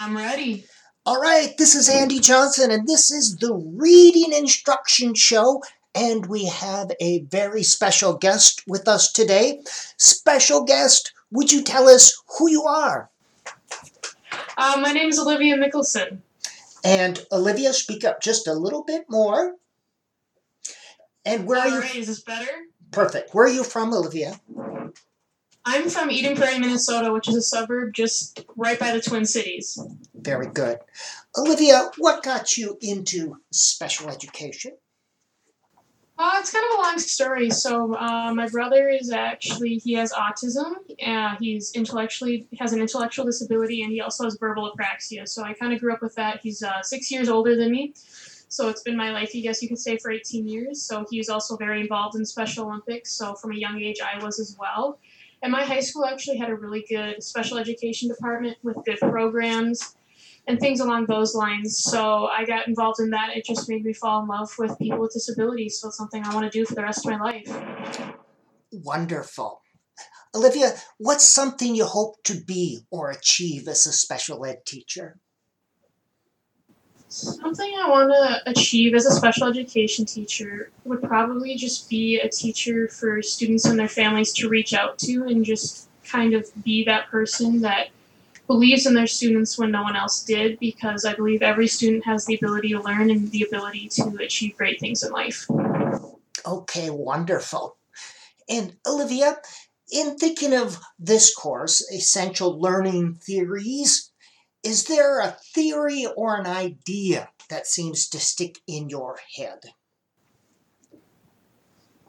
I'm ready. All right, this is Andy Johnson, and this is the Reading Instruction Show. And we have a very special guest with us today. Special guest, would you tell us who you are? Uh, my name is Olivia Mickelson. And Olivia, speak up just a little bit more. And where are you? right, is this better? Perfect. Where are you from, Olivia? I'm from Eden Prairie, Minnesota, which is a suburb just right by the Twin Cities. Very good. Olivia, what got you into special education? Uh, it's kind of a long story. So uh, my brother is actually he has autism. Uh, he's intellectually has an intellectual disability, and he also has verbal apraxia. So I kind of grew up with that. He's uh, six years older than me, so it's been my life, I guess you could say, for 18 years. So he's also very involved in Special Olympics. So from a young age, I was as well. And my high school actually had a really good special education department with good programs and things along those lines. So I got involved in that. It just made me fall in love with people with disabilities. So it's something I want to do for the rest of my life. Wonderful. Olivia, what's something you hope to be or achieve as a special ed teacher? Something I want to achieve as a special education teacher would probably just be a teacher for students and their families to reach out to and just kind of be that person that believes in their students when no one else did because I believe every student has the ability to learn and the ability to achieve great things in life. Okay, wonderful. And Olivia, in thinking of this course, Essential Learning Theories, is there a theory or an idea that seems to stick in your head?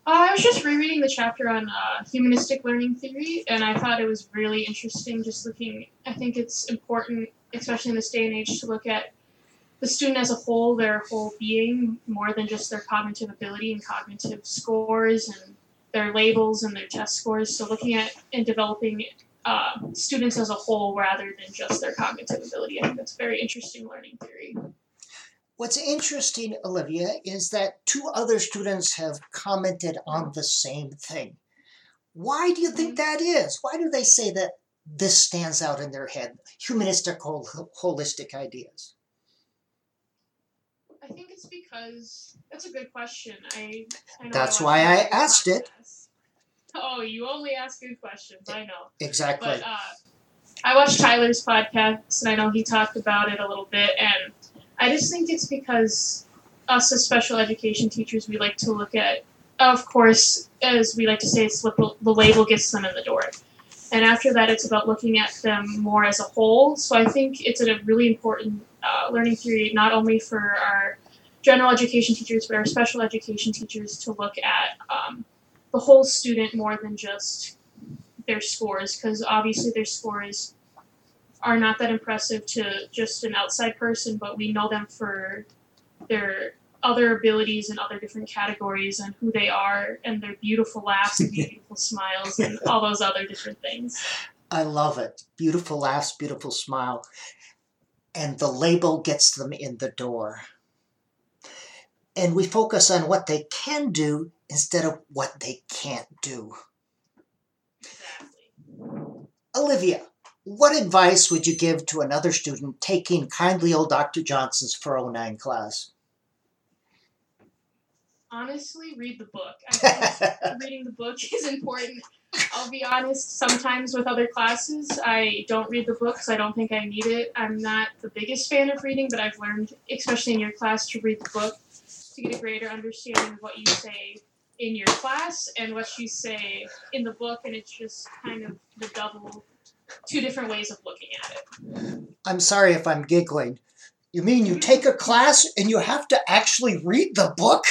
Uh, I was just rereading the chapter on uh, humanistic learning theory, and I thought it was really interesting. Just looking, I think it's important, especially in this day and age, to look at the student as a whole, their whole being, more than just their cognitive ability and cognitive scores and their labels and their test scores. So looking at and developing uh, students as a whole rather than just their cognitive ability. I think that's a very interesting learning theory. What's interesting, Olivia, is that two other students have commented on the same thing. Why do you think that is? Why do they say that this stands out in their head? Humanistic, hol- holistic ideas. I think it's because that's a good question. I, I That's why I asked it. Oh, you only ask good questions. I know. Exactly. But uh, I watched Tyler's podcast, and I know he talked about it a little bit, and I just think it's because us as special education teachers, we like to look at, of course, as we like to say, it's the label gets them in the door. And after that, it's about looking at them more as a whole. So I think it's a really important uh, learning theory, not only for our general education teachers, but our special education teachers to look at um, the whole student more than just their scores, because obviously their scores are not that impressive to just an outside person, but we know them for their other abilities and other different categories and who they are and their beautiful laughs and beautiful smiles and all those other different things. I love it. Beautiful laughs, beautiful smile. And the label gets them in the door. And we focus on what they can do instead of what they can't do. Exactly. Olivia, what advice would you give to another student taking kindly old Dr. Johnson's 409 class? Honestly, read the book. Reading the book is important. I'll be honest, sometimes with other classes, I don't read the book because I don't think I need it. I'm not the biggest fan of reading, but I've learned, especially in your class, to read the book to get a greater understanding of what you say in your class and what you say in the book, and it's just kind of the double, two different ways of looking at it. I'm sorry if I'm giggling. You mean you take a class and you have to actually read the book?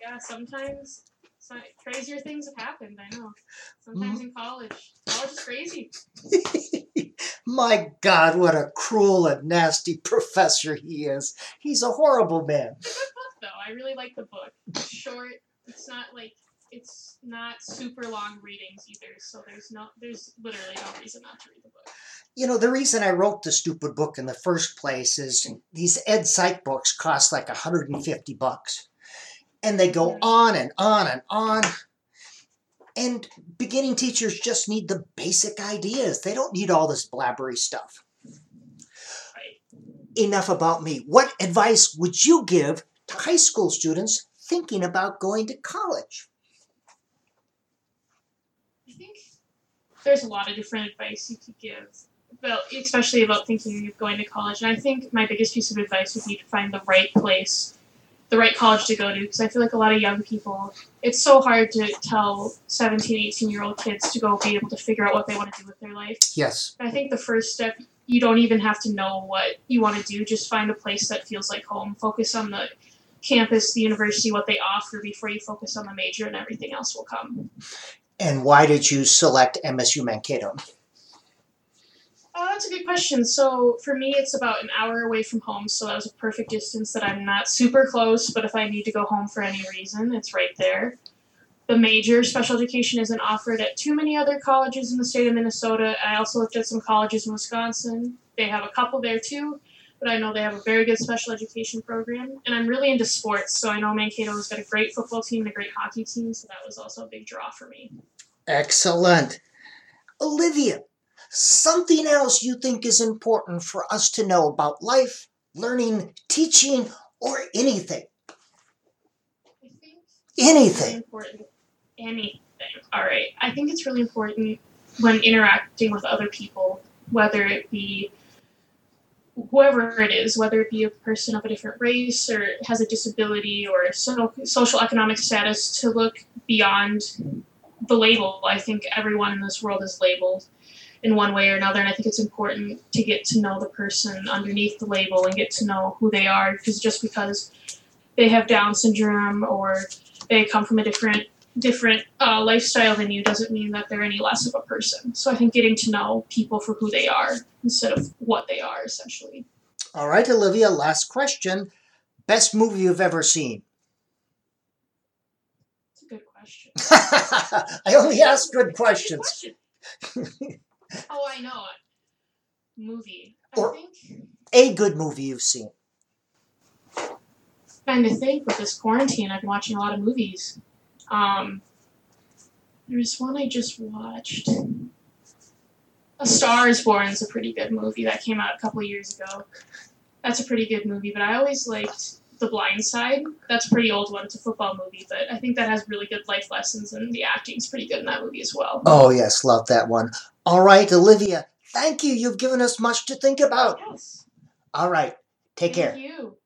Yeah, sometimes so, crazier things have happened, I know. Sometimes mm-hmm. in college. College is crazy. My God, what a cruel and nasty professor he is. He's a horrible man. It's a good book though. I really like the book. It's short. It's not like it's not super long readings either. So there's no there's literally no reason not to read the book. You know, the reason I wrote the stupid book in the first place is these Ed Psych books cost like 150 bucks. And they go on and on and on. And beginning teachers just need the basic ideas. They don't need all this blabbery stuff. enough about me. What advice would you give to high school students thinking about going to college? I think there's a lot of different advice you could give about, especially about thinking of going to college. And I think my biggest piece of advice would be to find the right place, the right college to go to, because I feel like a lot of young people, it's so hard to tell 17, 18 year old kids to go be able to figure out what they want to do with their life. Yes. I think the first step, you don't even have to know what you want to do. Just find a place that feels like home. Focus on the campus, the university, what they offer before you focus on the major, and everything else will come. And why did you select MSU Mankato? Uh, that's a good question. So for me, it's about an hour away from home, so that was a perfect distance that I'm not super close, but if I need to go home for any reason, it's right there. The major special education isn't offered at too many other colleges in the state of Minnesota. I also looked at some colleges in Wisconsin. They have a couple there too, but I know they have a very good special education program. And I'm really into sports, so I know Mankato's got a great football team and a great hockey team, so that was also a big draw for me. Excellent. Olivia, something else you think is important for us to know about life, learning, teaching, or anything? I think it's Anything. really important. Anything. All right. I think it's really important when interacting with other people, whether it be whoever it is, whether it be a person of a different race or has a disability or so, social economic status, to look beyond the label. I think everyone in this world is labeled in one way or another, and I think it's important to get to know the person underneath the label and get to know who they are, because just because they have Down syndrome or they come from a different different uh, lifestyle than you doesn't mean that they're any less of a person. So I think getting to know people for who they are instead of what they are, essentially. All right, Olivia, last question. Best movie you've ever seen? That's a good question. I only ask good questions. Question. oh, I know. Movie. I Or- think A good movie you've seen. trying to think with this quarantine, I've been watching a lot of movies. Um, there's one I just watched. A Star is Born is a pretty good movie that came out a couple years ago. That's a pretty good movie, but I always liked The Blind Side. That's a pretty old one. It's a football movie, but I think that has really good life lessons, and the acting's pretty good in that movie as well. Oh, yes, love that one. All right, Olivia, thank you. You've given us much to think about. Yes. All right, take care. You.